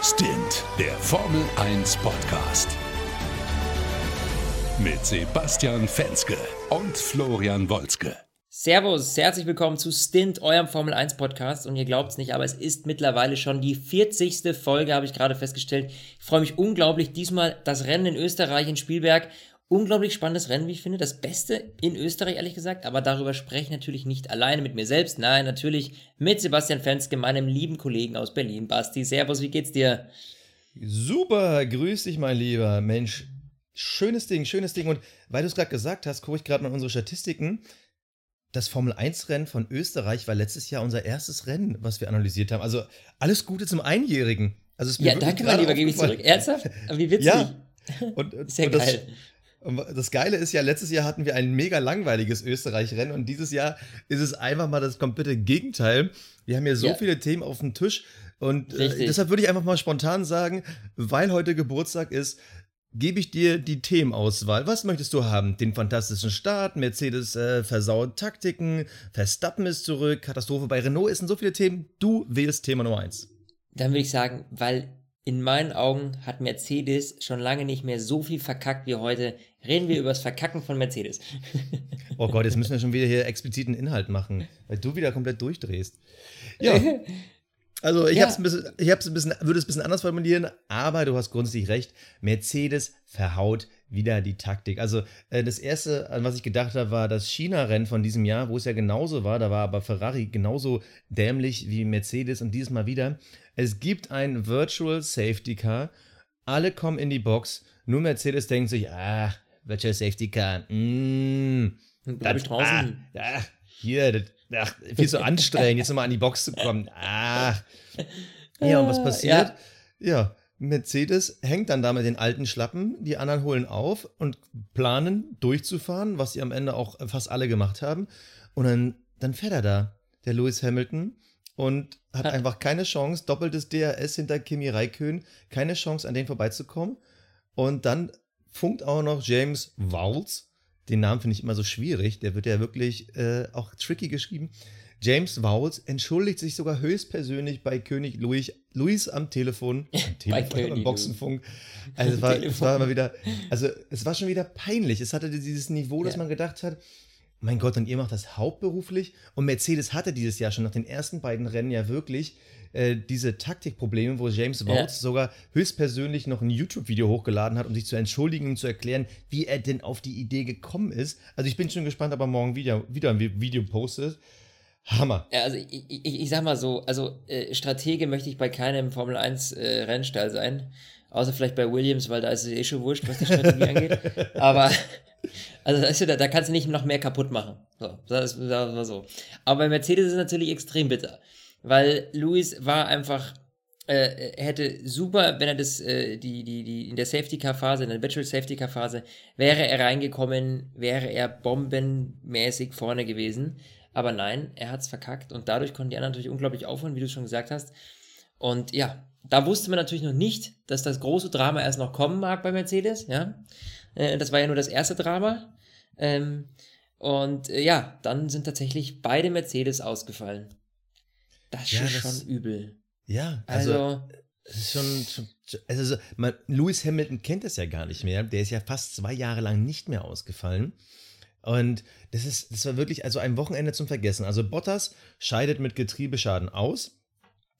Stint, der Formel 1 Podcast. Mit Sebastian Fenske und Florian Wolzke. Servus, herzlich willkommen zu Stint, eurem Formel 1 Podcast. Und ihr glaubt es nicht, aber es ist mittlerweile schon die 40. Folge, habe ich gerade festgestellt. Ich freue mich unglaublich. Diesmal das Rennen in Österreich in Spielberg. Unglaublich spannendes Rennen, wie ich finde. Das Beste in Österreich, ehrlich gesagt. Aber darüber spreche ich natürlich nicht alleine mit mir selbst. Nein, natürlich mit Sebastian Fenske, meinem lieben Kollegen aus Berlin. Basti, Servus, wie geht's dir? Super, grüß dich, mein Lieber. Mensch, schönes Ding, schönes Ding. Und weil du es gerade gesagt hast, gucke ich gerade mal unsere Statistiken. Das Formel-1-Rennen von Österreich war letztes Jahr unser erstes Rennen, was wir analysiert haben. Also alles Gute zum Einjährigen. Also ja, danke, mein Lieber, gebe ich zurück. Ernsthaft? Wie witzig. Ja. Und, und, Sehr und geil. Das, das Geile ist ja, letztes Jahr hatten wir ein mega langweiliges Österreich-Rennen und dieses Jahr ist es einfach mal das komplette Gegenteil. Wir haben hier so ja. viele Themen auf dem Tisch und äh, deshalb würde ich einfach mal spontan sagen, weil heute Geburtstag ist, gebe ich dir die Themenauswahl. Was möchtest du haben? Den fantastischen Start, Mercedes äh, versaut Taktiken, Verstappen ist zurück, Katastrophe bei Renault, es sind so viele Themen. Du wählst Thema Nummer eins. Dann würde ich sagen, weil in meinen Augen hat Mercedes schon lange nicht mehr so viel verkackt wie heute. Reden wir über das Verkacken von Mercedes. oh Gott, jetzt müssen wir schon wieder hier expliziten Inhalt machen, weil du wieder komplett durchdrehst. Ja. Also ich, ja. hab's ein bisschen, ich hab's ein bisschen, würde es ein bisschen anders formulieren, aber du hast grundsätzlich recht. Mercedes verhaut wieder die Taktik. Also äh, das erste, an was ich gedacht habe, war das China-Rennen von diesem Jahr, wo es ja genauso war. Da war aber Ferrari genauso dämlich wie Mercedes und dieses Mal wieder. Es gibt ein Virtual Safety Car. Alle kommen in die Box. Nur Mercedes denkt sich, ah, Virtual Safety Car, mm, Bleib ich draußen. Ah, ah, hier, das, ach, viel zu anstrengend, jetzt nochmal an die Box zu kommen. Ah. Ja, und was passiert? Ja. ja, Mercedes hängt dann da mit den alten Schlappen, die anderen holen auf und planen durchzufahren, was sie am Ende auch fast alle gemacht haben. Und dann, dann fährt er da, der Lewis Hamilton, und hat ja. einfach keine Chance, doppeltes DRS hinter Kimi Raikön, keine Chance, an den vorbeizukommen. Und dann funkt auch noch James Vowles, den Namen finde ich immer so schwierig, der wird ja wirklich äh, auch tricky geschrieben. James Vowles entschuldigt sich sogar höchstpersönlich bei König Louis, Louis am Telefon, am Telefon, am Boxenfunk. Also es war, es war immer wieder, also es war schon wieder peinlich. Es hatte dieses Niveau, dass ja. man gedacht hat, mein Gott, und ihr macht das hauptberuflich? Und Mercedes hatte dieses Jahr schon nach den ersten beiden Rennen ja wirklich äh, diese Taktikprobleme, wo James Vaughts ja. sogar höchstpersönlich noch ein YouTube-Video hochgeladen hat, um sich zu entschuldigen und zu erklären, wie er denn auf die Idee gekommen ist. Also ich bin schon gespannt, ob er morgen wieder, wieder ein Video postet. Hammer. Ja, also ich, ich, ich sag mal so, also äh, Stratege möchte ich bei keinem Formel 1 äh, Rennstall sein. Außer vielleicht bei Williams, weil da ist es eh schon wurscht, was die Strategie angeht. Aber also weißt du, da, da, kannst du nicht noch mehr kaputt machen. So, das ist mal so. Aber bei Mercedes ist es natürlich extrem bitter. Weil Lewis war einfach, äh, hätte super, wenn er das, äh, die, die, die, in der Safety Car Phase, in der Virtual Safety Car Phase, wäre er reingekommen, wäre er bombenmäßig vorne gewesen. Aber nein, er hat es verkackt und dadurch konnten die anderen natürlich unglaublich aufholen, wie du schon gesagt hast. Und ja, da wusste man natürlich noch nicht, dass das große Drama erst noch kommen mag bei Mercedes, ja. Äh, das war ja nur das erste Drama. Ähm, und äh, ja, dann sind tatsächlich beide Mercedes ausgefallen. Das ja, ist das, schon übel. Ja, also, also es ist schon, schon also man, Lewis Hamilton kennt das ja gar nicht mehr. Der ist ja fast zwei Jahre lang nicht mehr ausgefallen. Und das ist, das war wirklich also ein Wochenende zum Vergessen. Also Bottas scheidet mit Getriebeschaden aus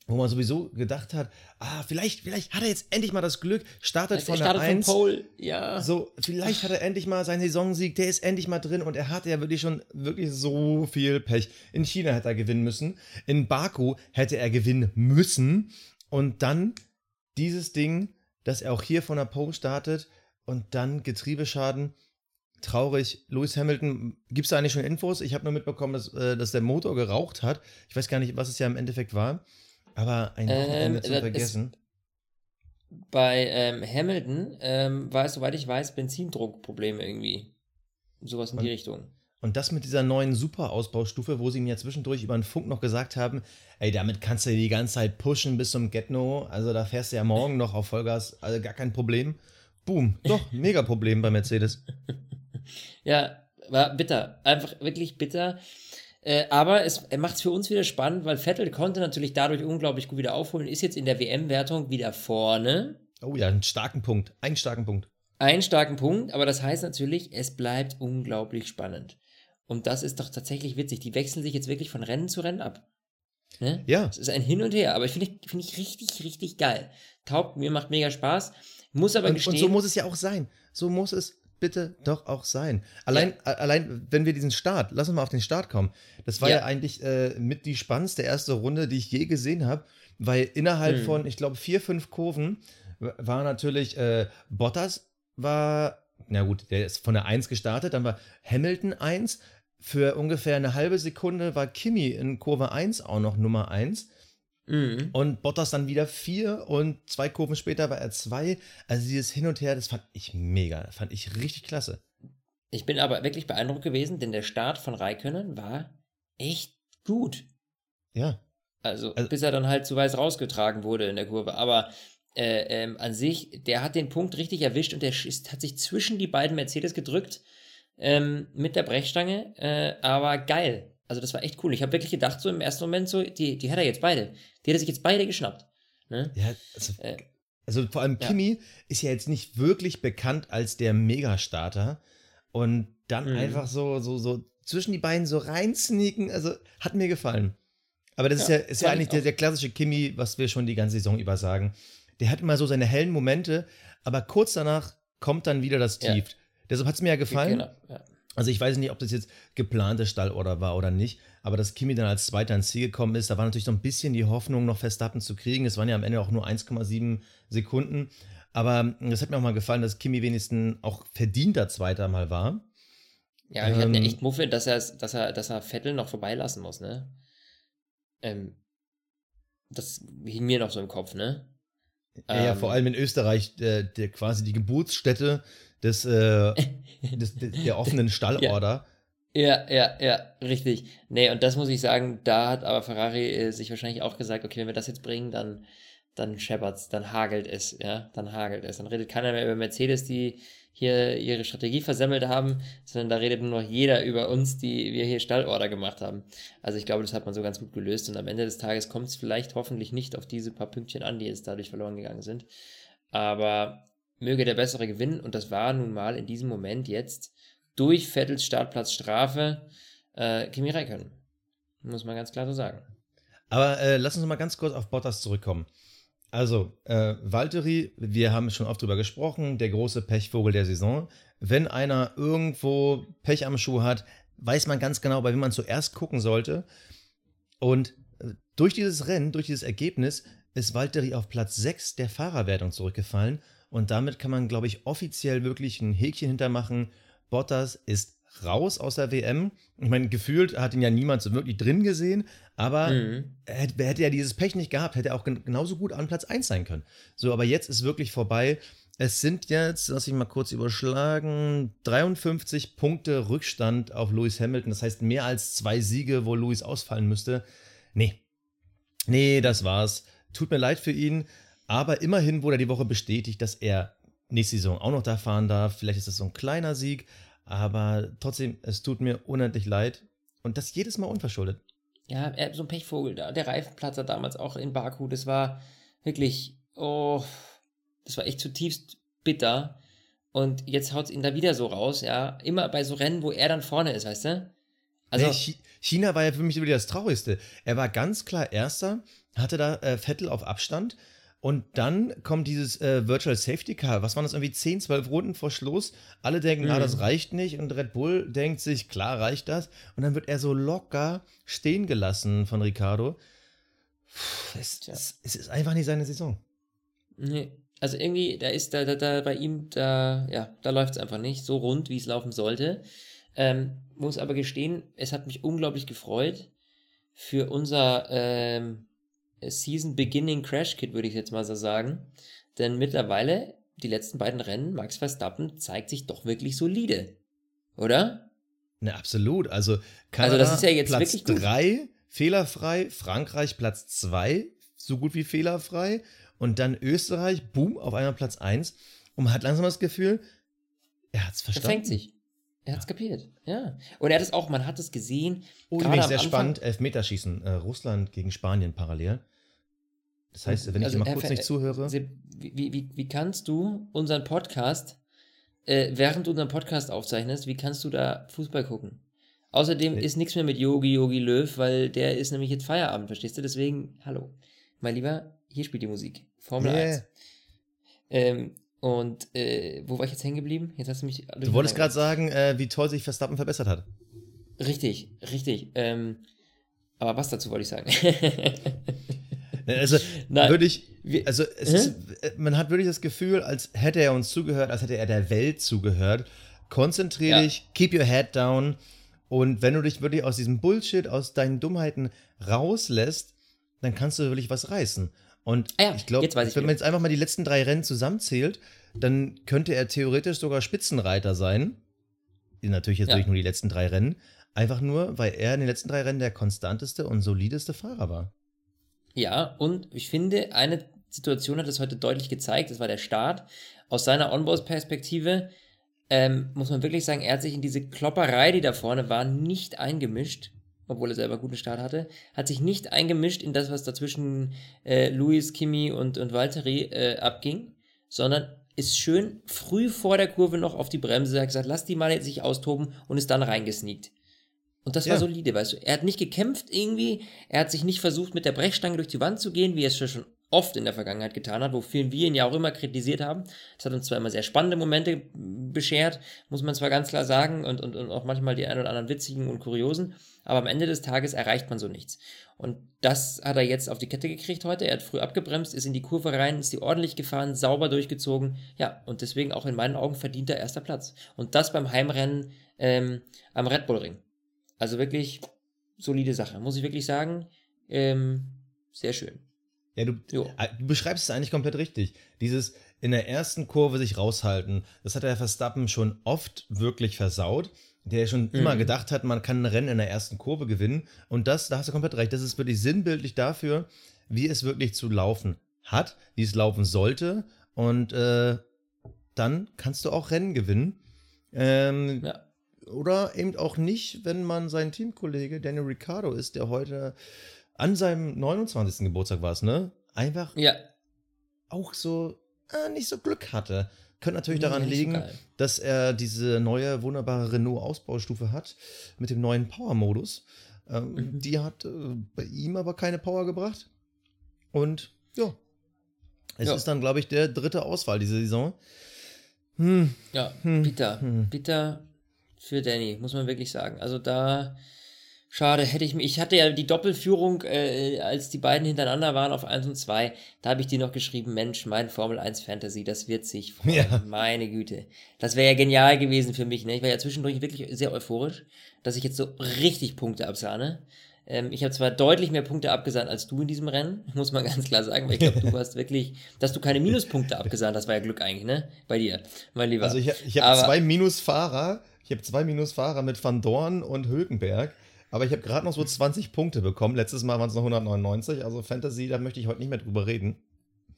wo man sowieso gedacht hat, ah, vielleicht, vielleicht hat er jetzt endlich mal das Glück, startet von der 1. Pole, ja. So, vielleicht hat er endlich mal seinen Saisonsieg, der ist endlich mal drin und er hatte ja wirklich schon wirklich so viel Pech. In China hätte er gewinnen müssen, in Baku hätte er gewinnen müssen und dann dieses Ding, dass er auch hier von der Pole startet und dann Getriebeschaden. Traurig. Lewis Hamilton, gibt es da eigentlich schon Infos? Ich habe nur mitbekommen, dass, äh, dass der Motor geraucht hat. Ich weiß gar nicht, was es ja im Endeffekt war. Aber ein Wochenende ähm, zu vergessen. Bei ähm, Hamilton ähm, war es, soweit ich weiß, Benzindruckprobleme irgendwie. Sowas in und, die Richtung. Und das mit dieser neuen Super-Ausbaustufe, wo sie mir zwischendurch über den Funk noch gesagt haben, ey, damit kannst du die ganze Zeit pushen bis zum Get-No. Also da fährst du ja morgen noch auf Vollgas, also gar kein Problem. Boom, doch, mega Problem bei Mercedes. ja, war bitter. Einfach wirklich bitter. Äh, aber es macht es für uns wieder spannend, weil Vettel konnte natürlich dadurch unglaublich gut wieder aufholen, ist jetzt in der WM-Wertung wieder vorne. Oh ja, einen starken Punkt. Einen starken Punkt. Einen starken Punkt, aber das heißt natürlich, es bleibt unglaublich spannend. Und das ist doch tatsächlich witzig. Die wechseln sich jetzt wirklich von Rennen zu Rennen ab. Ne? Ja. Es ist ein Hin und Her, aber ich finde find ich richtig, richtig geil. Taugt mir, macht mega Spaß. Muss aber Und, gestehen. und so muss es ja auch sein. So muss es bitte doch auch sein. Allein, a- allein wenn wir diesen Start, lass uns mal auf den Start kommen. Das war ja, Ja. eigentlich äh, mit die spannendste erste Runde, die ich je gesehen habe, weil innerhalb Hm. von, ich glaube, vier, fünf Kurven war natürlich äh, Bottas war, na gut, der ist von der 1 gestartet, dann war Hamilton 1. Für ungefähr eine halbe Sekunde war Kimi in Kurve 1 auch noch Nummer 1. Mhm. Und Bottas dann wieder vier und zwei Kurven später war er zwei. Also dieses Hin und Her, das fand ich mega. Fand ich richtig klasse. Ich bin aber wirklich beeindruckt gewesen, denn der Start von Raikönnen war echt gut. Ja. Also, Also- bis er dann halt zu weiß rausgetragen wurde in der Kurve. Aber äh, ähm, an sich, der hat den Punkt richtig erwischt und der ist, hat sich zwischen die beiden Mercedes gedrückt ähm, mit der Brechstange. Äh, aber geil. Also das war echt cool. Ich habe wirklich gedacht, so im ersten Moment, so, die, die hat er jetzt beide. Die hat er sich jetzt beide geschnappt. Ne? Ja, also, Äh, also vor allem ja. Kimi ist ja jetzt nicht wirklich bekannt als der Megastarter. Und dann Mhm. einfach so, so, so zwischen die beiden so reinsneaken, also hat mir gefallen. Aber das ist Ja, ja, ist ja eigentlich ich der, der klassische Kimi, was wir schon die ganze Saison über sagen. Der hat immer so seine hellen Momente, aber kurz danach kommt dann wieder das Ja. Tief. Deshalb hat es mir ja gefallen. Genau, ja. Also ich weiß nicht, ob das jetzt geplante Stallorder war oder nicht, aber dass Kimi dann als Zweiter ins Ziel gekommen ist, da war natürlich so ein bisschen die Hoffnung, noch Verstappen zu kriegen. Es waren ja am Ende auch nur 1,7 Sekunden. Aber das hat mir auch mal gefallen, dass Kimi wenigstens auch verdienter Zweiter mal war. Ja, ich Ähm, eine echt Muffe, dass er, dass er, dass er Vettel noch vorbeilassen muss, ne? Ähm, das hing mir noch so im Kopf, ne? Ja, ja, Ähm, vor allem in Österreich, der, der quasi die Geburtsstätte des, äh, des, des, der offenen Stallorder. Ja, ja, ja, richtig. Nee, und das muss ich sagen, da hat aber Ferrari äh, sich wahrscheinlich auch gesagt, okay, wenn wir das jetzt bringen, dann, dann scheppert's, dann hagelt es, ja, dann hagelt es. Dann redet keiner mehr über Mercedes, die hier ihre Strategie versemmelt haben, sondern da redet nur noch jeder über uns, die wir hier Stallorder gemacht haben. Also ich glaube, das hat man so ganz gut gelöst und am Ende des Tages kommt es vielleicht hoffentlich nicht auf diese paar Pünktchen an, die jetzt dadurch verloren gegangen sind. Aber möge der Bessere gewinnen und das war nun mal in diesem Moment jetzt durch Vettels Startplatzstrafe äh, Kimi Räikkönen. Muss man ganz klar so sagen. Aber äh, lass uns mal ganz kurz auf Bottas zurückkommen. Also, äh, Valtteri, wir haben schon oft drüber gesprochen, der große Pechvogel der Saison. Wenn einer irgendwo Pech am Schuh hat, weiß man ganz genau, bei wem man zuerst gucken sollte. Und äh, durch dieses Rennen, durch dieses Ergebnis, ist Valtteri auf Platz 6 der Fahrerwertung zurückgefallen. Und damit kann man, glaube ich, offiziell wirklich ein Häkchen hintermachen. Bottas ist raus aus der WM. Ich meine, gefühlt hat ihn ja niemand so wirklich drin gesehen, aber Mhm. hätte, hätte er dieses Pech nicht gehabt, hätte er auch gen- genauso gut an Platz 1 sein können. So, aber jetzt ist wirklich vorbei. Es sind jetzt, lass ich mal kurz überschlagen, 53 Punkte Rückstand auf Lewis Hamilton. Das heißt mehr als zwei Siege, wo Lewis ausfallen müsste. Nee. Nee, das war's. Tut mir leid für ihn. Aber immerhin wurde er die Woche bestätigt, dass er nächste Saison auch noch da fahren darf. Vielleicht ist das so ein kleiner Sieg. Aber trotzdem, es tut mir unendlich leid. Und das jedes Mal unverschuldet. Ja, er, so ein Pechvogel da. Der Reifenplatzer damals auch in Baku, das war wirklich, oh, das war echt zutiefst bitter. Und jetzt haut es ihn da wieder so raus, ja. Immer bei so Rennen, wo er dann vorne ist, weißt du? Also, nee, Chi- China war ja für mich wieder das Traurigste. Er war ganz klar Erster, hatte da äh, Vettel auf Abstand. Und dann kommt dieses äh, Virtual Safety Car. Was waren das irgendwie 10, 12 Runden vor Schluss? Alle denken, Mhm. ah, das reicht nicht. Und Red Bull denkt sich, klar reicht das. Und dann wird er so locker stehen gelassen von Ricardo. Puh, Es, Tja. es, es ist einfach nicht seine Saison. nee. Also irgendwie, da ist da, da, da bei ihm, da, ja, da läuft es einfach nicht so rund, wie es laufen sollte. Ähm, muss aber gestehen, es hat mich unglaublich gefreut für unser ähm, Season Beginning Crash Kit, würde ich jetzt mal so sagen. Denn mittlerweile, die letzten beiden Rennen, Max Verstappen zeigt sich doch wirklich solide. Oder? Ne, absolut. Also, Kanada, Also das ist ja jetzt Platz wirklich gut. 3, fehlerfrei. Frankreich Platz 2, so gut wie fehlerfrei. Und dann Österreich, boom, auf einmal Platz 1. Und man hat langsam das Gefühl, er hat es Er verstanden. fängt sich. Er hat es kapiert, ja. Und er hat es auch, man hat es gesehen. Oh, nämlich sehr Anfang- spannend, Elfmeterschießen. Äh, Russland gegen Spanien parallel. Das heißt, wenn ich Also, dir mal kurz nicht zuhöre. Wie, wie, wie kannst du unseren Podcast, äh, während du unseren Podcast aufzeichnest, wie kannst du da Fußball gucken? Außerdem Äh. ist nichts mehr mit Yogi, Yogi Löw, weil der ist nämlich jetzt Feierabend, verstehst du? Deswegen, hallo. Mein Lieber, hier spielt die Musik. Formel Yeah. 1. Ähm, und äh, wo war ich jetzt hängen geblieben? Jetzt hast du mich. Du wolltest gerade sagen, äh, wie toll sich Verstappen verbessert hat. Richtig, richtig. Ähm, aber was dazu wollte ich sagen? Also, Nein. würde ich, also, ist, äh, man hat wirklich das Gefühl, als hätte er uns zugehört, als hätte er der Welt zugehört. Konzentrier Ja. dich, keep your head down. Und wenn du dich wirklich aus diesem Bullshit, aus deinen Dummheiten rauslässt, dann kannst du wirklich was reißen. Und Ah ja, ich glaube, wenn man jetzt einfach mal die letzten drei Rennen zusammenzählt, dann könnte er theoretisch sogar Spitzenreiter sein. Natürlich jetzt Ja. durch nur die letzten drei Rennen. Einfach nur, weil er in den letzten drei Rennen der konstanteste und solideste Fahrer war. Ja, und ich finde, eine Situation hat es heute deutlich gezeigt, das war der Start. Aus seiner Onboard-Perspektive ähm, muss man wirklich sagen, er hat sich in diese Klopperei, die da vorne war, nicht eingemischt, obwohl er selber einen guten Start hatte, hat sich nicht eingemischt in das, was dazwischen äh, Luis, Kimi und, und Valtteri äh, abging, sondern ist schön früh vor der Kurve noch auf die Bremse, hat gesagt, lass die mal jetzt sich austoben und ist dann reingesneakt. Und das war Ja. solide, weißt du. Er hat nicht gekämpft irgendwie, er hat sich nicht versucht, mit der Brechstange durch die Wand zu gehen, wie er es schon oft in der Vergangenheit getan hat, wofür wir ihn ja auch immer kritisiert haben. Das hat uns zwar immer sehr spannende Momente beschert, muss man zwar ganz klar sagen, und, und, und auch manchmal die ein oder anderen witzigen und kuriosen, aber am Ende des Tages erreicht man so nichts. Und das hat er jetzt auf die Kette gekriegt heute. Er hat früh abgebremst, ist in die Kurve rein, ist die ordentlich gefahren, sauber durchgezogen. Ja, und deswegen auch in meinen Augen verdient er erster Platz. Und das beim Heimrennen ähm, am Red Bull Ring. Also wirklich solide Sache, muss ich wirklich sagen. Ähm, sehr schön. Ja, du, äh, du beschreibst es eigentlich komplett richtig. Dieses in der ersten Kurve sich raushalten, das hat der Verstappen schon oft wirklich versaut. Der schon immer Mhm. gedacht hat, man kann ein Rennen in der ersten Kurve gewinnen. Und das, da hast du komplett recht, das ist wirklich sinnbildlich dafür, wie es wirklich zu laufen hat, wie es laufen sollte. Und äh, dann kannst du auch Rennen gewinnen. Ähm, Ja. oder eben auch nicht, wenn man sein Teamkollege Daniel Ricciardo ist, der heute an seinem 29. Geburtstag war es, ne? Einfach Ja. auch so äh, nicht so Glück hatte. Könnte natürlich daran so liegen, geil. dass er diese neue wunderbare Renault-Ausbaustufe hat mit dem neuen Power-Modus. Ähm, Mhm. Die hat äh, bei ihm aber keine Power gebracht. Und ja, es Ja. ist dann, glaube ich, der dritte Auswahl diese Saison. Hm, Ja, Hm, bitter. hm. Bitter für Danny, muss man wirklich sagen. Also da, schade, hätte ich mich, ich hatte ja die Doppelführung, äh, als die beiden hintereinander waren auf 1 und 2, da habe ich dir noch geschrieben, Mensch, mein Formel 1 Fantasy, das wird sich freuen. Ja. Meine Güte. Das wäre ja genial gewesen für mich, ne? Ich war ja zwischendurch wirklich sehr euphorisch, dass ich jetzt so richtig Punkte absahne. Ähm, ich habe zwar deutlich mehr Punkte abgesahnt als du in diesem Rennen, muss man ganz klar sagen, weil ich glaube, du warst wirklich, dass du keine Minuspunkte abgesahnt hast, war ja Glück eigentlich, ne? Bei dir, mein Lieber. Also ich, ich habe zwei Minusfahrer. Ich habe zwei Minusfahrer mit Van Dorn und Hülkenberg. Aber ich habe gerade noch so 20 Punkte bekommen. Letztes Mal waren es noch 199. Also Fantasy, da möchte ich heute nicht mehr drüber reden.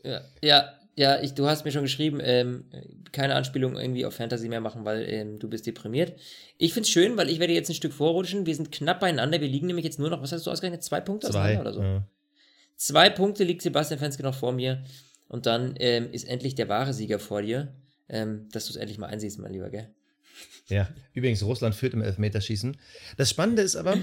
Ja, ja, ja ich, du hast mir schon geschrieben, ähm, keine Anspielung irgendwie auf Fantasy mehr machen, weil ähm, du bist deprimiert. Ich find's schön, weil ich werde jetzt ein Stück vorrutschen. Wir sind knapp beieinander. Wir liegen nämlich jetzt nur noch, was hast du ausgerechnet? Zwei Punkte Zwei. oder so? ja. Zwei Punkte liegt Sebastian Fenske noch vor mir. Und dann ähm, ist endlich der wahre Sieger vor dir. Ähm, dass du es endlich mal einsiehst, mein Lieber, gell? Ja, übrigens, Russland führt im Elfmeterschießen. Das Spannende ist aber,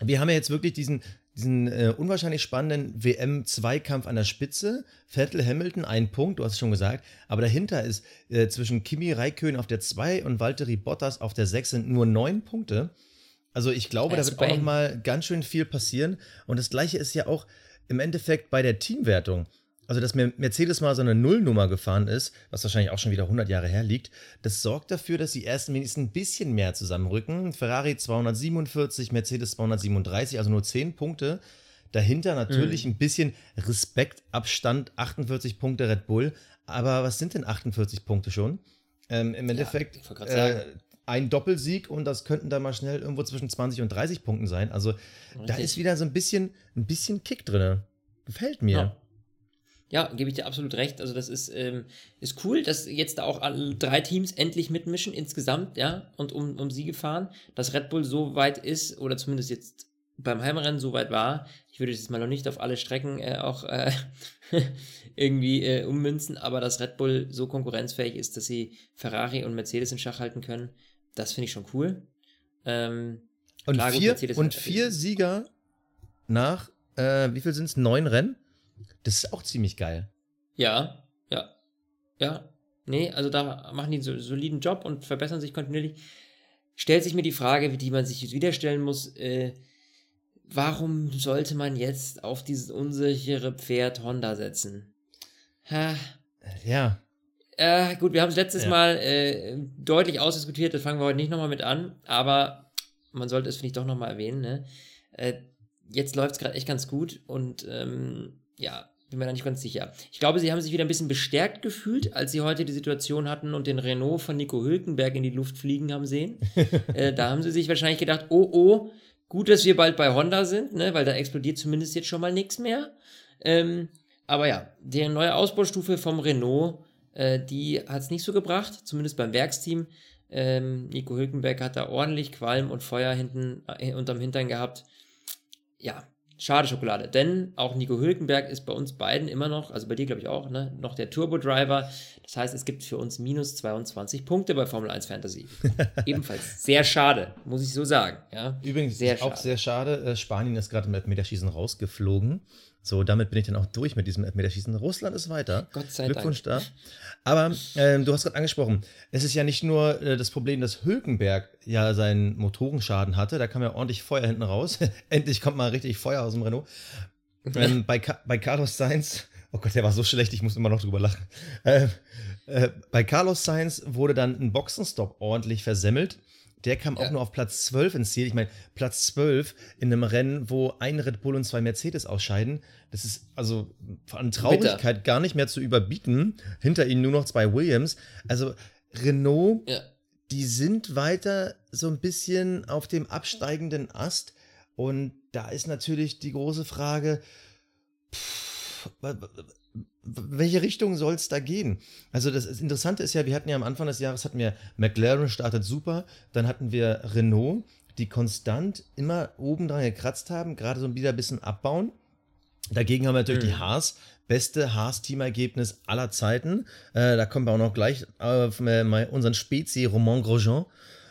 wir haben ja jetzt wirklich diesen, diesen äh, unwahrscheinlich spannenden WM-Zweikampf an der Spitze. Vettel, Hamilton, ein Punkt, du hast es schon gesagt. Aber dahinter ist äh, zwischen Kimi Räikkönen auf der 2 und Valtteri Bottas auf der 6 sind nur neun Punkte. Also ich glaube, Ja, da wird auch noch mal ganz schön viel passieren. Und das gleiche ist ja auch im Endeffekt bei der Teamwertung. Also, dass Mercedes mal so eine Nullnummer gefahren ist, was wahrscheinlich auch schon wieder 100 Jahre her liegt, das sorgt dafür, dass die ersten wenigstens ein bisschen mehr zusammenrücken. Ferrari 247, Mercedes 237, also nur 10 Punkte. Dahinter natürlich ein bisschen Respektabstand, 48 Punkte Red Bull. Aber was sind denn 48 Punkte schon? Ähm, Im Endeffekt grad äh, ein Doppelsieg und das könnten dann mal schnell irgendwo zwischen 20 und 30 Punkten sein. Also da Richtig. ist wieder so ein bisschen, ein bisschen Kick drin. Gefällt mir. Ja. Ja, gebe ich dir absolut recht. Also das ist, ähm, ist cool, dass jetzt da auch alle drei Teams endlich mitmischen insgesamt, ja, und um, um Siege fahren. Dass Red Bull so weit ist, oder zumindest jetzt beim Heimrennen so weit war. Ich würde jetzt mal noch nicht auf alle Strecken äh, auch äh, irgendwie äh, ummünzen, aber dass Red Bull so konkurrenzfähig ist, dass sie Ferrari und Mercedes in Schach halten können, das finde ich schon cool. Ähm, und, klar, gut, vier, Mercedes und vier Sieger nach, äh, wie viel sind es? Neun Rennen? Das ist auch ziemlich geil. Ja, ja, ja. Nee, also da machen die einen so, soliden Job und verbessern sich kontinuierlich. Stellt sich mir die Frage, die man sich jetzt wieder stellen muss, äh, warum sollte man jetzt auf dieses unsichere Pferd Honda setzen? Ha, Ja. äh, gut, wir haben es letztes Ja. Mal äh, deutlich ausdiskutiert, das fangen wir heute nicht nochmal mit an, aber man sollte es, finde ich, doch nochmal erwähnen. Ne? Äh, jetzt läuft es gerade echt ganz gut und ähm, ja, bin mir da nicht ganz sicher. Ich glaube, sie haben sich wieder ein bisschen bestärkt gefühlt, als sie heute die Situation hatten und den Renault von Nico Hülkenberg in die Luft fliegen haben sehen. äh, da haben sie sich wahrscheinlich gedacht, oh oh, gut, dass wir bald bei Honda sind, ne? weil da explodiert zumindest jetzt schon mal nichts mehr. Ähm, aber ja, die neue Ausbaustufe vom Renault, äh, die hat es nicht so gebracht, zumindest beim Werksteam. Ähm, Nico Hülkenberg hat da ordentlich Qualm und Feuer hinten äh, unterm Hintern gehabt. Ja, schade Schokolade. Denn auch Nico Hülkenberg ist bei uns beiden immer noch, also bei dir glaube ich auch, ne, noch der Turbo-Driver. Das heißt, es gibt für uns minus 22 Punkte bei Formel 1 Fantasy. Ebenfalls sehr schade, muss ich so sagen. Ja. Übrigens Sehr auch schade. sehr schade, äh, Spanien ist gerade im Elfmeterschießen rausgeflogen. So, damit bin ich dann auch durch mit diesem Elfmeterschießen. Russland ist weiter. Gott sei Glückwunsch da. Aber ähm, du hast gerade angesprochen, es ist ja nicht nur äh, das Problem, dass Hülkenberg ja seinen Motorenschaden hatte. Da kam ja ordentlich Feuer hinten raus. Endlich kommt mal richtig Feuer aus dem Renault. Ähm, bei, Ca- bei Carlos Sainz, oh Gott, der war so schlecht, ich muss immer noch drüber lachen. Ähm, äh, bei Carlos Sainz wurde dann ein Boxenstopp ordentlich versemmelt. Der kam auch Ja. nur auf Platz 12 ins Ziel. Ich meine, Platz 12 in einem Rennen, wo ein Red Bull und zwei Mercedes ausscheiden. Das ist also an Traurigkeit gar nicht mehr zu überbieten. Hinter ihnen nur noch zwei Williams. Also Renault Ja. die sind weiter so ein bisschen auf dem absteigenden Ast. Und da ist natürlich die große Frage, pff, welche Richtung soll es da gehen? Also das, Interessante ist ja, wir hatten ja am Anfang des Jahres, hatten wir McLaren startet super, dann hatten wir Renault, die konstant immer oben dran gekratzt haben, gerade so wieder ein bisschen abbauen. Dagegen haben wir natürlich die Mhm. Haas, beste Haas-Teamergebnis aller Zeiten. Äh, da kommen wir auch noch gleich auf äh, mal unseren Spezi Romain Grosjean.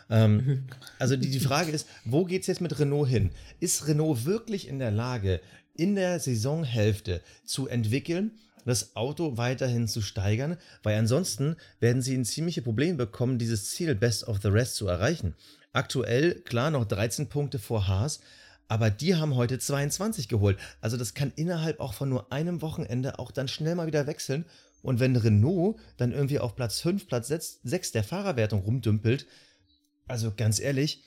Ähm, also die, die Frage ist, wo geht es jetzt mit Renault hin? Ist Renault wirklich in der Lage, in der Saisonhälfte zu entwickeln, das Auto weiterhin zu steigern? Weil ansonsten werden sie ein ziemliches Problem bekommen, dieses Ziel Best of the Rest zu erreichen. Aktuell, klar, noch 13 Punkte vor Haas, aber die haben heute 22 geholt. Also das kann innerhalb auch von nur einem Wochenende auch dann schnell mal wieder wechseln. Und wenn Renault dann irgendwie auf Platz 5, Platz 6 der Fahrerwertung rumdümpelt, also ganz ehrlich,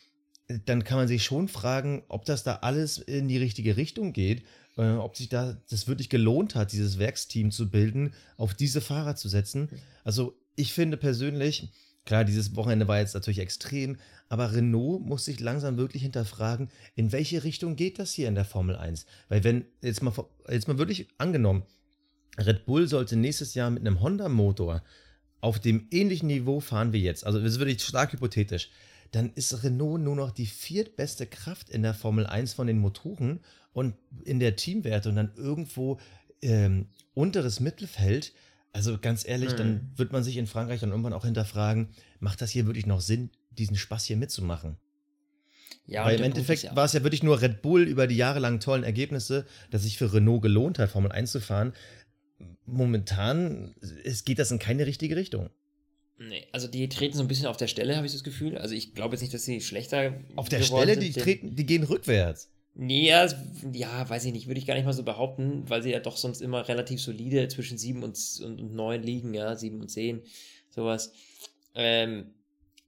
dann kann man sich schon fragen, ob das da alles in die richtige Richtung geht, äh, ob sich da das wirklich gelohnt hat, dieses Werksteam zu bilden, auf diese Fahrer zu setzen. Also ich finde persönlich, klar, dieses Wochenende war jetzt natürlich extrem, aber Renault muss sich langsam wirklich hinterfragen, in welche Richtung geht das hier in der Formel 1? Weil wenn, jetzt mal, jetzt mal wirklich angenommen, Red Bull sollte nächstes Jahr mit einem Honda-Motor auf dem ähnlichen Niveau fahren wie jetzt, also das ist wirklich stark hypothetisch, dann ist Renault nur noch die viertbeste Kraft in der Formel 1 von den Motoren und in der Teamwertung dann irgendwo ähm, unteres Mittelfeld. Also ganz ehrlich, Mhm. dann wird man sich in Frankreich dann irgendwann auch hinterfragen, macht das hier wirklich noch Sinn, diesen Spaß hier mitzumachen? Ja, Weil im Endeffekt ja- war es ja wirklich nur Red Bull über die jahrelang tollen Ergebnisse, dass sich für Renault gelohnt hat, Formel 1 zu fahren. Momentan es geht das in keine richtige Richtung. Nee, also die treten so ein bisschen auf der Stelle, habe ich das Gefühl. Also ich glaube jetzt nicht, dass sie schlechter Auf der Stelle, die, sind. treten, die gehen rückwärts. Nee, ja, weiß ich nicht, würde ich gar nicht mal so behaupten, weil sie ja doch sonst immer relativ solide zwischen 7 und, und, und 9 liegen, ja, 7 und 10, sowas. Ähm,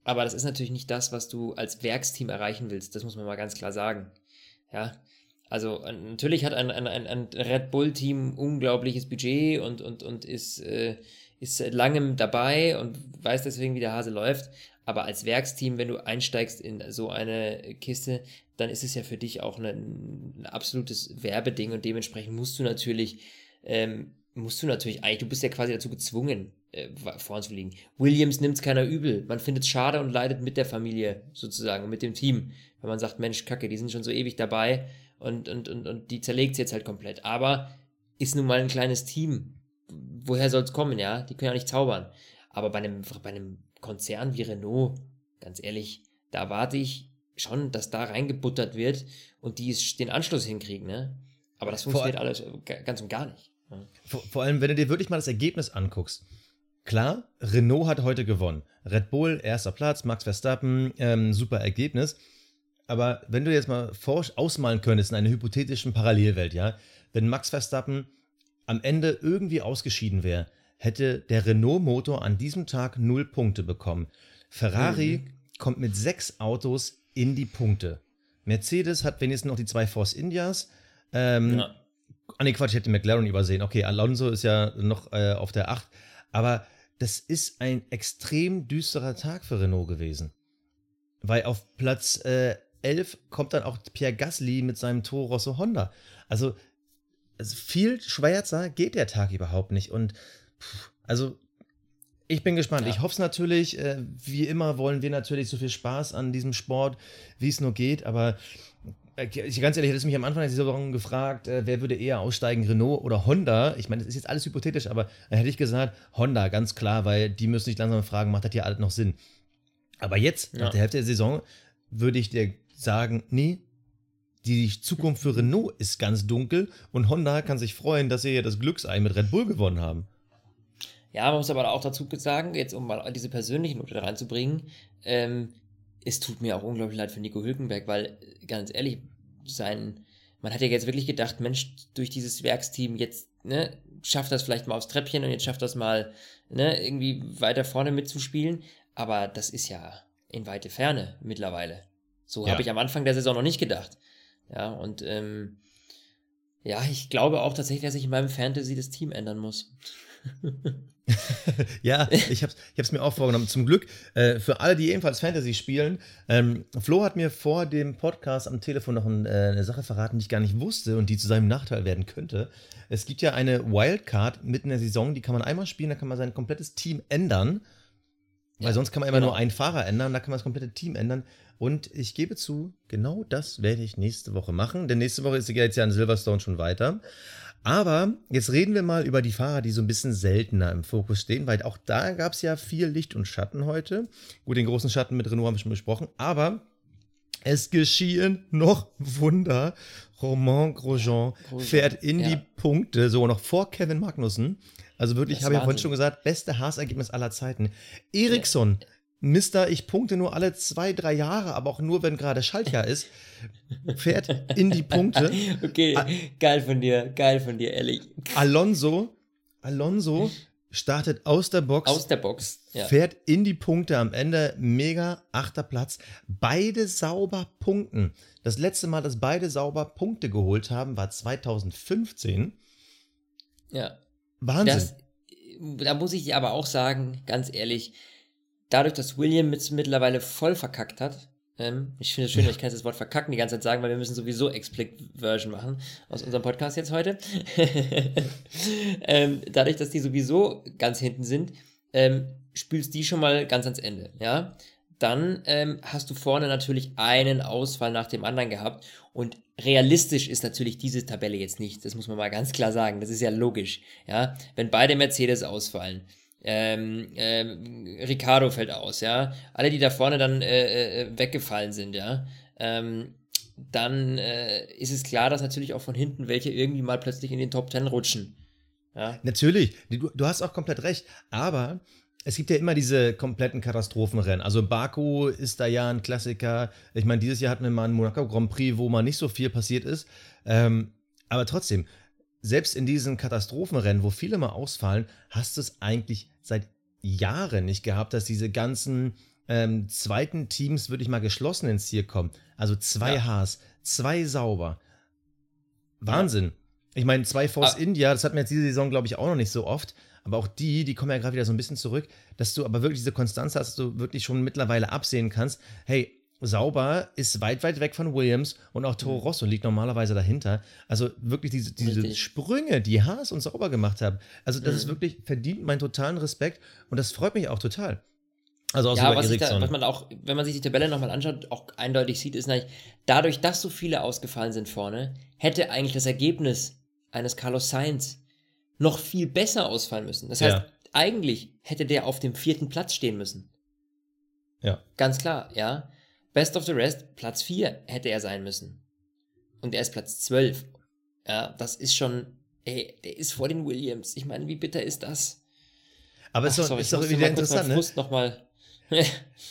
aber das ist natürlich nicht das, was du als Werksteam erreichen willst, das muss man mal ganz klar sagen. Ja, also äh, natürlich hat ein, ein, ein, ein Red Bull-Team unglaubliches Budget und, und, und ist, äh, ist seit langem dabei und weiß deswegen, wie der Hase läuft. Aber als Werksteam, wenn du einsteigst in so eine Kiste, dann ist es ja für dich auch ein, ein absolutes Werbeding und dementsprechend musst du natürlich ähm, musst du natürlich eigentlich, du bist ja quasi dazu gezwungen, äh, vorn zu liegen. Williams nimmt es keiner übel. Man findet es schade und leidet mit der Familie sozusagen, mit dem Team. Wenn man sagt, Mensch, Kacke, die sind schon so ewig dabei und, und, und, und die zerlegt es jetzt halt komplett. Aber ist nun mal ein kleines Team. Woher soll es kommen, ja? Die können ja nicht zaubern. Aber bei einem, bei einem Konzern wie Renault, ganz ehrlich, da warte ich schon, dass da reingebuttert wird und die den Anschluss hinkriegen, ne? Aber das funktioniert alles ganz und gar nicht. Vor, vor, allem, wenn du dir wirklich mal das Ergebnis anguckst. Klar, Renault hat heute gewonnen. Red Bull, erster Platz, Max Verstappen, ähm, super Ergebnis. Aber wenn du jetzt mal ausmalen könntest in einer hypothetischen Parallelwelt, ja, wenn Max Verstappen am Ende irgendwie ausgeschieden wäre, hätte der Renault-Motor an diesem Tag null Punkte bekommen. Ferrari mhm. kommt mit sechs Autos in die Punkte. Mercedes hat wenigstens noch die zwei Force Indias. Ähm, ja. Ah, nee, Quatsch, ich hätte McLaren übersehen. Okay, Alonso ist ja noch äh, auf der 8. Aber das ist ein extrem düsterer Tag für Renault gewesen. Weil auf Platz äh, 11 kommt dann auch Pierre Gasly mit seinem Toro Rosso Honda. Also, also viel schwärzer geht der Tag überhaupt nicht. Und pff, also ich bin gespannt. Ja. Ich hoffe es natürlich. Äh, wie immer wollen wir natürlich so viel Spaß an diesem Sport, wie es nur geht. Aber äh, ganz ehrlich, hättest du mich am Anfang der Saison gefragt, äh, wer würde eher aussteigen, Renault oder Honda? Ich meine, das ist jetzt alles hypothetisch, aber dann hätte ich gesagt, Honda, ganz klar, weil die müssen sich langsam fragen, macht das hier alles noch Sinn? Aber jetzt, ja. nach der Hälfte der Saison, würde ich dir sagen, nee, die Zukunft für Renault ist ganz dunkel und Honda kann sich freuen, dass sie ja das Glücksei mit Red Bull gewonnen haben. Ja, man muss aber auch dazu sagen, jetzt um mal diese persönliche Note reinzubringen, ähm, es tut mir auch unglaublich leid für Nico Hülkenberg, weil ganz ehrlich, sein, man hat ja jetzt wirklich gedacht, Mensch, durch dieses Werksteam jetzt, ne, schafft das vielleicht mal aufs Treppchen und jetzt schafft das mal, ne, irgendwie weiter vorne mitzuspielen. Aber das ist ja in weite Ferne mittlerweile. So ja. habe ich am Anfang der Saison noch nicht gedacht. Ja, und ähm, ja, ich glaube auch tatsächlich, dass ich in meinem Fantasy das Team ändern muss. ja, ich habe es mir auch vorgenommen. Zum Glück, äh, für alle, die ebenfalls Fantasy spielen, ähm, Flo hat mir vor dem Podcast am Telefon noch ein, äh, eine Sache verraten, die ich gar nicht wusste und die zu seinem Nachteil werden könnte. Es gibt ja eine Wildcard mitten in der Saison, die kann man einmal spielen, da kann man sein komplettes Team ändern. Weil ja, sonst kann man immer genau. nur einen Fahrer ändern, da kann man das komplette Team ändern. Und ich gebe zu, genau das werde ich nächste Woche machen, denn nächste Woche ist jetzt ja in Silverstone schon weiter. Aber jetzt reden wir mal über die Fahrer, die so ein bisschen seltener im Fokus stehen, weil auch da gab es ja viel Licht und Schatten heute. Gut, den großen Schatten mit Renault haben wir schon besprochen, aber es geschehen noch Wunder. Romain Grosjean fährt in ja. die Punkte, so noch vor Kevin Magnussen. Also wirklich, habe ich ja vorhin schon gesagt, beste Haas-Ergebnis aller Zeiten. Eriksson ja. Mister, ich punkte nur alle zwei, drei Jahre, aber auch nur, wenn gerade Schaltjahr ist, fährt in die Punkte. okay, A geil von dir, geil von dir, ehrlich. Alonso, Alonso startet aus der Box. Aus der Box, ja. Fährt in die Punkte am Ende, mega, achter Platz. Beide sauber punkten. Das letzte Mal, dass beide sauber Punkte geholt haben, war 2015. Ja. Wahnsinn. Das, da muss ich aber auch sagen, ganz ehrlich, dadurch, dass William jetzt mittlerweile voll verkackt hat, ähm, ich finde es schön, ich kann das Wort verkacken die ganze Zeit sagen, weil wir müssen sowieso Explicit-Version machen aus unserem Podcast jetzt heute. ähm, dadurch, dass die sowieso ganz hinten sind, ähm, spülst die schon mal ganz ans Ende, ja. Dann ähm, hast du vorne natürlich einen Ausfall nach dem anderen gehabt und realistisch ist natürlich diese Tabelle jetzt nicht, das muss man mal ganz klar sagen, das ist ja logisch, ja. Wenn beide Mercedes ausfallen, ähm, ähm, Ricardo fällt aus, ja. Alle, die da vorne dann äh, äh, weggefallen sind, ja. Ähm, dann äh, ist es klar, dass natürlich auch von hinten welche irgendwie mal plötzlich in den Top Ten rutschen. Ja. Natürlich, du, du hast auch komplett recht, aber es gibt ja immer diese kompletten Katastrophenrennen. Also Baku ist da ja ein Klassiker. Ich meine, dieses Jahr hatten wir mal einen Monaco Grand Prix, wo mal nicht so viel passiert ist. Ähm, aber trotzdem, selbst in diesen Katastrophenrennen, wo viele mal ausfallen, hast du es eigentlich seit Jahren nicht gehabt, dass diese ganzen ähm, zweiten Teams wirklich mal geschlossen ins Ziel kommen. Also zwei ja. Haas, zwei sauber. Wahnsinn. Ja. Ich meine, zwei Force ah. India, das hatten wir jetzt diese Saison, glaube ich, auch noch nicht so oft. Aber auch die, die kommen ja gerade wieder so ein bisschen zurück, dass du aber wirklich diese Konstanz hast, dass du wirklich schon mittlerweile absehen kannst, hey, Sauber ist weit, weit weg von Williams und auch Toro Rosso liegt normalerweise dahinter. Also wirklich diese, diese Richtig. Sprünge, die Haas und Sauber gemacht haben. Also das Mhm. ist wirklich verdient meinen totalen Respekt und das freut mich auch total. Also auch Ja, was, da, was man auch, wenn man sich die Tabelle nochmal anschaut, auch eindeutig sieht, ist natürlich, dadurch, dass so viele ausgefallen sind vorne, hätte eigentlich das Ergebnis eines Carlos Sainz noch viel besser ausfallen müssen. Das heißt, Ja. eigentlich hätte der auf dem vierten Platz stehen müssen. Ja. Ganz klar, ja. Best of the Rest, Platz 4 hätte er sein müssen. Und er ist Platz 12. Ja, das ist schon, ey, der ist vor den Williams. Ich meine, wie bitter ist das? Aber ist Ach, doch, sorry, ist doch wieder interessant, ne? Noch mal.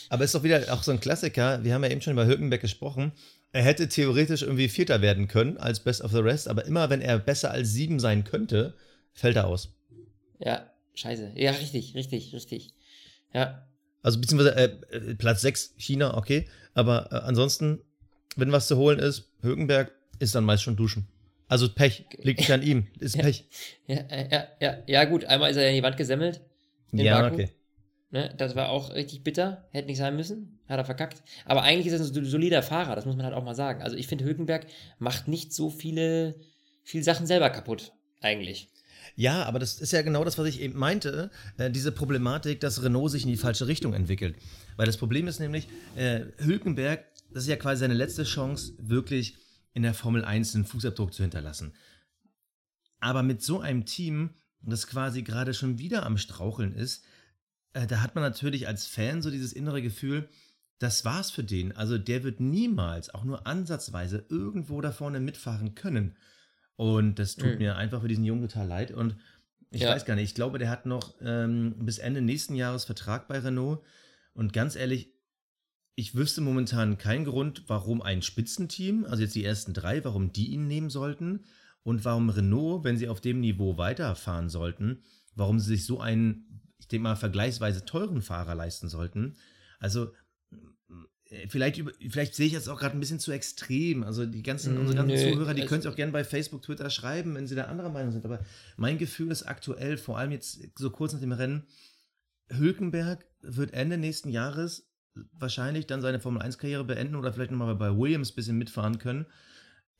Aber ist doch wieder auch so ein Klassiker. Wir haben ja eben schon über Hülkenberg gesprochen. Er hätte theoretisch irgendwie Vierter werden können als Best of the Rest, aber immer wenn er besser als sieben sein könnte, fällt er aus. Ja, scheiße. Ja, richtig, richtig, richtig. Ja, Also beziehungsweise äh, Platz 6 China, okay. Aber äh, ansonsten, wenn was zu holen ist, Hülkenberg ist dann meist schon duschen. Also Pech, liegt nicht an ihm, ist Ja. Pech. ja, äh, ja, ja, ja, gut. Einmal ist er in die Wand gesemmelt. Ja, Baku. okay. Ne, das war auch richtig bitter. Hätte nicht sein müssen. Hat er verkackt. Aber eigentlich ist er ein solider Fahrer. Das muss man halt auch mal sagen. Also ich finde, Hülkenberg macht nicht so viele, viele Sachen selber kaputt. Eigentlich. Ja, aber das ist ja genau das, was ich eben meinte, äh, diese Problematik, dass Renault sich in die falsche Richtung entwickelt. Weil das Problem ist nämlich, äh, Hülkenberg, das ist ja quasi seine letzte Chance, wirklich in der Formel 1 einen Fußabdruck zu hinterlassen. Aber mit so einem Team, das quasi gerade schon wieder am Straucheln ist, äh, da hat man natürlich als Fan so dieses innere Gefühl, das war's für den. Also der wird niemals, auch nur ansatzweise, irgendwo da vorne mitfahren können. Und das tut Mhm. mir einfach für diesen Jungen total leid. Und ich Ja. weiß gar nicht, ich glaube, der hat noch ähm, bis Ende nächsten Jahres Vertrag bei Renault. Und ganz ehrlich, ich wüsste momentan keinen Grund, warum ein Spitzenteam, also jetzt die ersten drei, warum die ihn nehmen sollten. Und warum Renault, wenn sie auf dem Niveau weiterfahren sollten, warum sie sich so einen, ich denke mal, vergleichsweise teuren Fahrer leisten sollten. Also vielleicht, über, vielleicht sehe ich das auch gerade ein bisschen zu extrem. Also die ganzen, Mm, unsere ganzen nö, Zuhörer, die also- können es auch gerne bei Facebook, Twitter schreiben, wenn sie da anderer Meinung sind. Aber mein Gefühl ist aktuell, vor allem jetzt so kurz nach dem Rennen, Hülkenberg wird Ende nächsten Jahres wahrscheinlich dann seine Formel-1-Karriere beenden oder vielleicht nochmal bei Williams ein bisschen mitfahren können.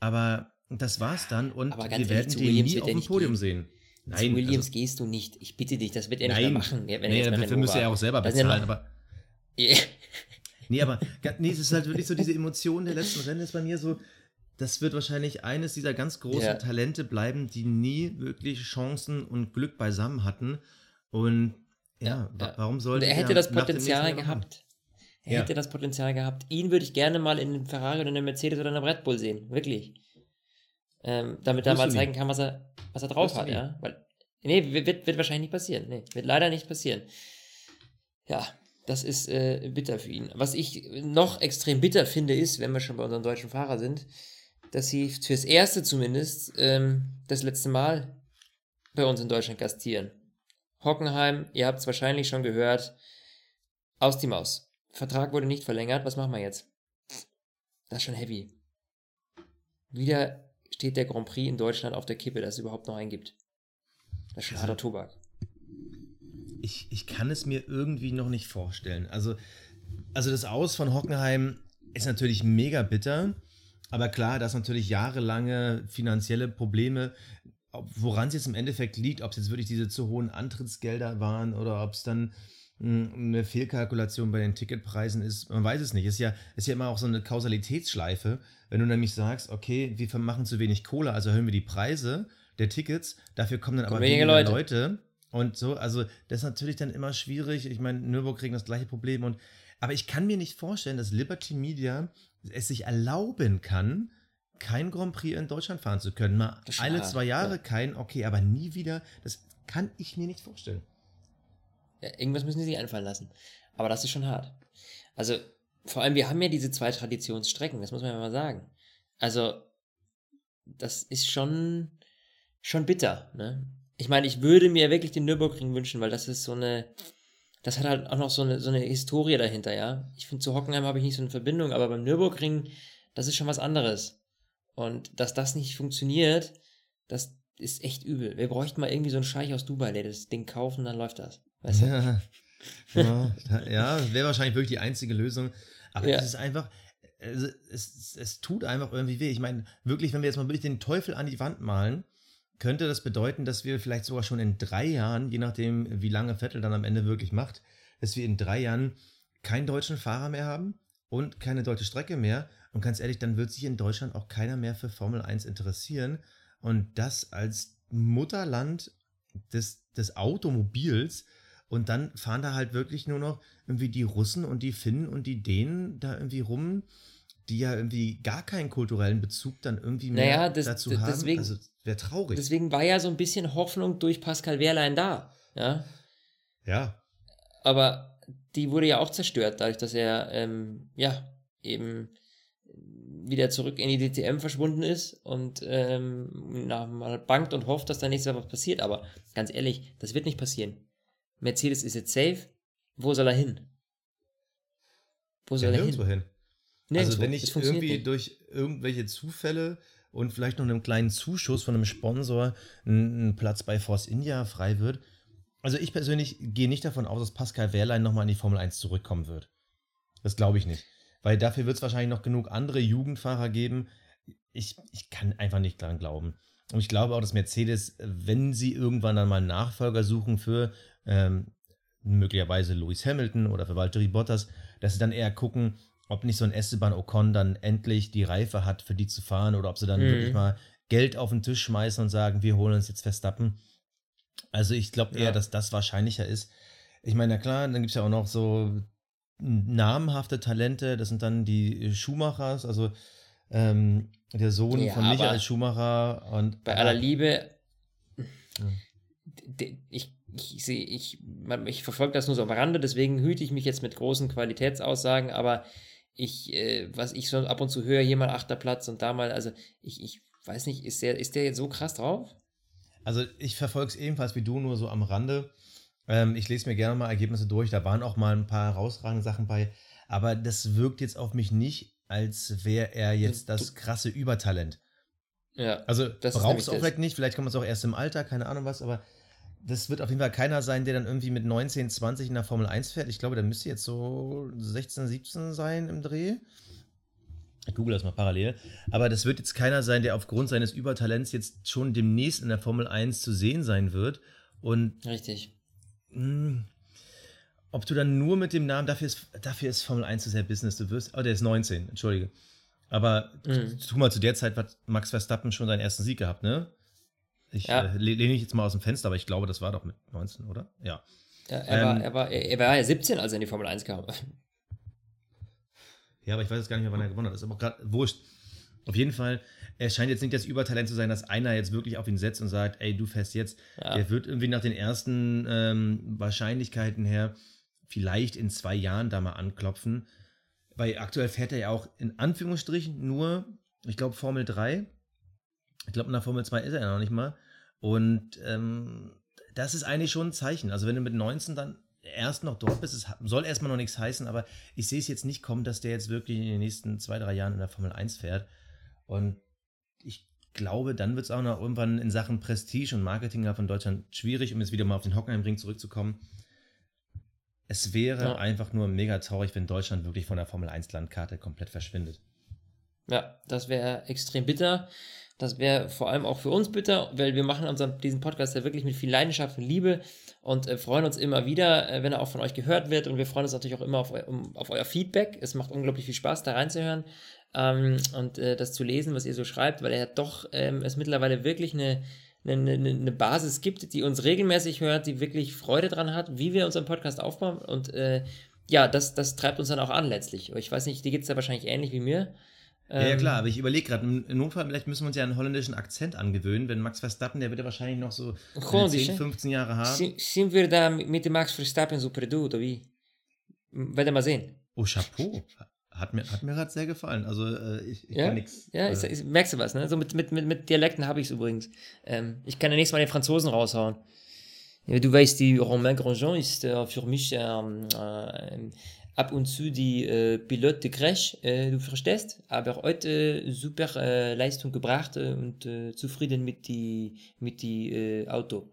Aber das war's dann und Aber ganz wir ehrlich, werden zu den Williams nie auf dem Podium gehen. sehen. Zu Nein, Williams also, gehst du nicht. Ich bitte dich, das wird er nicht nein. mehr machen. Wenn er nee, dafür müsste er auch selber bezahlen. Aber. Nee, aber nee, es ist halt wirklich so diese Emotion der letzten Rennen ist bei mir so, das wird wahrscheinlich eines dieser ganz großen Ja. Talente bleiben, die nie wirklich Chancen und Glück beisammen hatten. Und ja, Ja, ja. warum sollte er hätte das Potenzial gehabt. Er hätte das Potenzial gehabt. Ihn würde ich gerne mal in einem Ferrari oder einem Mercedes oder einem Red Bull sehen. Wirklich. Ähm, damit er mal zeigen kann, was er, was er drauf hat, ja. Weil, nee, wird, wird wahrscheinlich nicht passieren. Nee, wird leider nicht passieren. Ja, das ist äh, bitter für ihn. Was ich noch extrem bitter finde, ist, wenn wir schon bei unseren deutschen Fahrer sind, dass sie fürs Erste zumindest ähm, das letzte Mal bei uns in Deutschland gastieren. Hockenheim, ihr habt es wahrscheinlich schon gehört, aus die Maus. Vertrag wurde nicht verlängert, was machen wir jetzt? Das ist schon heavy. Wieder steht der Grand Prix in Deutschland auf der Kippe, dass es überhaupt noch einen gibt. Das ist schon harter Tobak. Ich, ich kann es mir irgendwie noch nicht vorstellen. Also, also das Aus von Hockenheim ist natürlich mega bitter. Aber klar, das natürlich jahrelange finanzielle Probleme, ob- woran es jetzt im Endeffekt liegt, ob es jetzt wirklich diese zu hohen Antrittsgelder waren oder ob es dann mh, eine Fehlkalkulation bei den Ticketpreisen ist, man weiß es nicht. Ist ja, ist ja immer auch so eine Kausalitätsschleife, wenn du nämlich sagst, okay, wir machen zu wenig Kohle, also erhöhen wir die Preise der Tickets, dafür kommen dann aber weniger Leute. Leute. Und so, also das ist natürlich dann immer schwierig. Ich meine, Nürburgring das gleiche Problem. Und, aber ich kann mir nicht vorstellen, dass Liberty Media es sich erlauben kann, kein Grand Prix in Deutschland fahren zu können. Mal alle zwei Jahre ja. kein, okay, aber nie wieder. Das kann ich mir nicht vorstellen. Ja, irgendwas müssen sie sich einfallen lassen. Aber das ist schon hart. Also, vor allem, wir haben ja diese zwei Traditionsstrecken, das muss man ja mal sagen. Also, das ist schon, schon bitter, ne? Ich meine, ich würde mir wirklich den Nürburgring wünschen, weil das ist so eine, das hat halt auch noch so eine, so eine Historie dahinter, ja. Ich finde, zu Hockenheim habe ich nicht so eine Verbindung, aber beim Nürburgring, das ist schon was anderes. Und dass das nicht funktioniert, das ist echt übel. Wir bräuchten mal irgendwie so einen Scheich aus Dubai, der das Ding kauft und dann läuft das. Weißt du? Ja, ja, ja wäre wahrscheinlich wirklich die einzige Lösung. Aber ja. es ist einfach, es, es, es tut einfach irgendwie weh. Ich meine, wirklich, wenn wir jetzt mal wirklich den Teufel an die Wand malen, könnte das bedeuten, dass wir vielleicht sogar schon in drei Jahren, je nachdem, wie lange Vettel dann am Ende wirklich macht, dass wir in drei Jahren keinen deutschen Fahrer mehr haben und keine deutsche Strecke mehr. Und ganz ehrlich, dann wird sich in Deutschland auch keiner mehr für Formel 1 interessieren. Und das als Mutterland des, des Automobils. Und dann fahren da halt wirklich nur noch irgendwie die Russen und die Finnen und die Dänen da irgendwie rum, die ja irgendwie gar keinen kulturellen Bezug dann irgendwie mehr naja, das, dazu haben. Deswegen, also wäre traurig. Deswegen war ja so ein bisschen Hoffnung durch Pascal Wehrlein da. Ja. Ja. Aber die wurde ja auch zerstört, dadurch, dass er ähm, ja eben wieder zurück in die DTM verschwunden ist und ähm, na, mal bangt und hofft, dass da nächstes Mal was passiert. Aber ganz ehrlich, das wird nicht passieren. Mercedes ist jetzt safe. Wo soll er hin? Wo soll ja, er hin? hin? Nirgendwo. Also wenn ich irgendwie nicht. durch irgendwelche Zufälle und vielleicht noch einen kleinen Zuschuss von einem Sponsor ein, Platz bei Force India frei wird. Also ich persönlich gehe nicht davon aus, dass Pascal Wehrlein nochmal in die Formel 1 zurückkommen wird. Das glaube ich nicht. Weil dafür wird es wahrscheinlich noch genug andere Jugendfahrer geben. Ich, ich kann einfach nicht daran glauben. Und ich glaube auch, dass Mercedes, wenn sie irgendwann dann mal einen Nachfolger suchen für ähm, möglicherweise Lewis Hamilton oder für Valtteri Bottas, dass sie dann eher gucken, ob nicht so ein Esteban Ocon dann endlich die Reife hat, für die zu fahren oder ob sie dann mhm. wirklich mal Geld auf den Tisch schmeißen und sagen, wir holen uns jetzt Verstappen. Also ich glaube eher, ja. dass das wahrscheinlicher ist. Ich meine, na klar, dann gibt es ja auch noch so namhafte Talente, das sind dann die Schumachers, also ähm, der Sohn ja, von Michael Schumacher und bei aller Liebe, ich, ich sehe, ich, ich verfolge das nur so am Rande, deswegen hüte ich mich jetzt mit großen Qualitätsaussagen, aber ich, äh, was ich so ab und zu höre, hier mal achter Platz und da mal, also ich, ich weiß nicht, ist der, ist der jetzt so krass drauf? Also ich verfolge es ebenfalls wie du, nur so am Rande. Ähm, ich lese mir gerne mal Ergebnisse durch, da waren auch mal ein paar herausragende Sachen bei, aber das wirkt jetzt auf mich nicht, als wäre er jetzt das krasse Übertalent. Ja, also das brauchst du auch vielleicht nicht, vielleicht kommt es auch erst im Alter, keine Ahnung was, aber das wird auf jeden Fall keiner sein, der dann irgendwie mit 19, 20 in der Formel 1 fährt. Ich glaube, der müsste jetzt so 16, 17 sein im Dreh. Ich google das mal parallel. Aber das wird jetzt keiner sein, der aufgrund seines Übertalents jetzt schon demnächst in der Formel 1 zu sehen sein wird. Und Richtig. Mh, hm, ob du dann nur mit dem Namen, dafür ist, dafür ist Formel 1 zu sehr Business, du wirst, oh, der ist 19, entschuldige. Aber mhm. tu mal zu der Zeit hat Max Verstappen schon seinen ersten Sieg gehabt, ne? Ich ja. äh, lehne ich jetzt mal aus dem Fenster, aber ich glaube, das war doch mit 19, oder? Ja. ja er, ähm, war, er, war, er war ja 17, als er in die Formel 1 kam. Ja, aber ich weiß jetzt gar nicht mehr, wann er gewonnen hat. Das ist aber gerade wurscht. Auf jeden Fall, er scheint jetzt nicht das Übertalent zu sein, dass einer jetzt wirklich auf ihn setzt und sagt, ey, du fährst jetzt. Ja. Der wird irgendwie nach den ersten ähm, Wahrscheinlichkeiten her vielleicht in zwei Jahren da mal anklopfen. Weil aktuell fährt er ja auch in Anführungsstrichen nur, ich glaube, Formel 3 ich glaube, in der Formel 2 ist er ja noch nicht mal. Und ähm, das ist eigentlich schon ein Zeichen. Also wenn du mit 19 dann erst noch dort bist, es soll erstmal noch nichts heißen, aber ich sehe es jetzt nicht kommen, dass der jetzt wirklich in den nächsten zwei, drei Jahren in der Formel 1 fährt. Und ich glaube, dann wird es auch noch irgendwann in Sachen Prestige und Marketing von Deutschland schwierig, um jetzt wieder mal auf den Hockenheimring zurückzukommen. Es wäre ja. einfach nur mega traurig, wenn Deutschland wirklich von der Formel 1 Landkarte komplett verschwindet. Ja, das wäre extrem bitter. Das wäre vor allem auch für uns bitter, weil wir machen unseren, diesen Podcast ja wirklich mit viel Leidenschaft und Liebe und äh, freuen uns immer wieder, äh, wenn er auch von euch gehört wird. Und wir freuen uns natürlich auch immer auf, eu um, auf euer Feedback. Es macht unglaublich viel Spaß, da reinzuhören ähm, und äh, das zu lesen, was ihr so schreibt, weil er doch ähm, es mittlerweile wirklich eine, eine, eine, Basis gibt, die uns regelmäßig hört, die wirklich Freude dran hat, wie wir unseren Podcast aufbauen. Und äh, ja, das, das treibt uns dann auch an letztlich. Ich weiß nicht, dir geht es da wahrscheinlich ähnlich wie mir. Ja, ja, klar, ähm, aber ich überlege gerade, im Notfall vielleicht müssen wir uns ja einen holländischen Akzent angewöhnen, wenn Max Verstappen, der wird ja wahrscheinlich noch so 10, 15 Jahre haben. Sind wir da mit dem Max Verstappen so Perdu, oder wie? Werden wir mal sehen. Oh, Chapeau. Hat mir, hat mir gerade sehr gefallen. Also äh, ich, ich ja? kann nichts. Ja, äh, ich, merkst du was, ne? So mit, mit, mit, mit Dialekten habe ich es übrigens. Ähm, ich kann ja nächstes Mal den Franzosen raushauen. Du weißt, die Romain Grandjean ist äh, für mich ähm, äh, ab und zu die äh, Pilot de Crash, äh, du verstehst, aber heute äh, super äh, Leistung gebracht äh, und äh, zufrieden mit die, mit die Auto.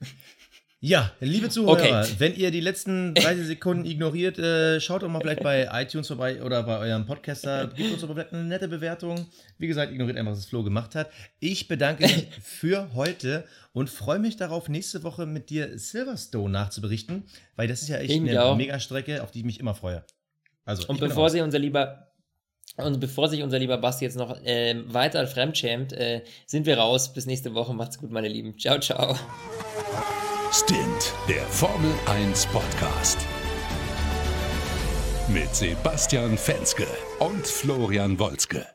Ja, liebe Zuhörer, okay. wenn ihr die letzten 30 Sekunden ignoriert, äh, schaut doch mal vielleicht bei iTunes vorbei oder bei eurem Podcaster. Gebt uns aber vielleicht eine nette Bewertung. Wie gesagt, ignoriert einfach, was das Flo gemacht hat. Ich bedanke mich für heute und freue mich darauf, nächste Woche mit dir Silverstone nachzuberichten, weil das ist ja echt ich eine Mega-Strecke, auf die ich mich immer freue. Also, und bevor sie unser lieber und bevor sich unser lieber Basti jetzt noch äh, weiter fremdschämt, äh, sind wir raus. Bis nächste Woche. Macht's gut, meine Lieben. Ciao, ciao. Stint, der Formel 1 Podcast. Mit Sebastian Fenske und Florian Wolzke.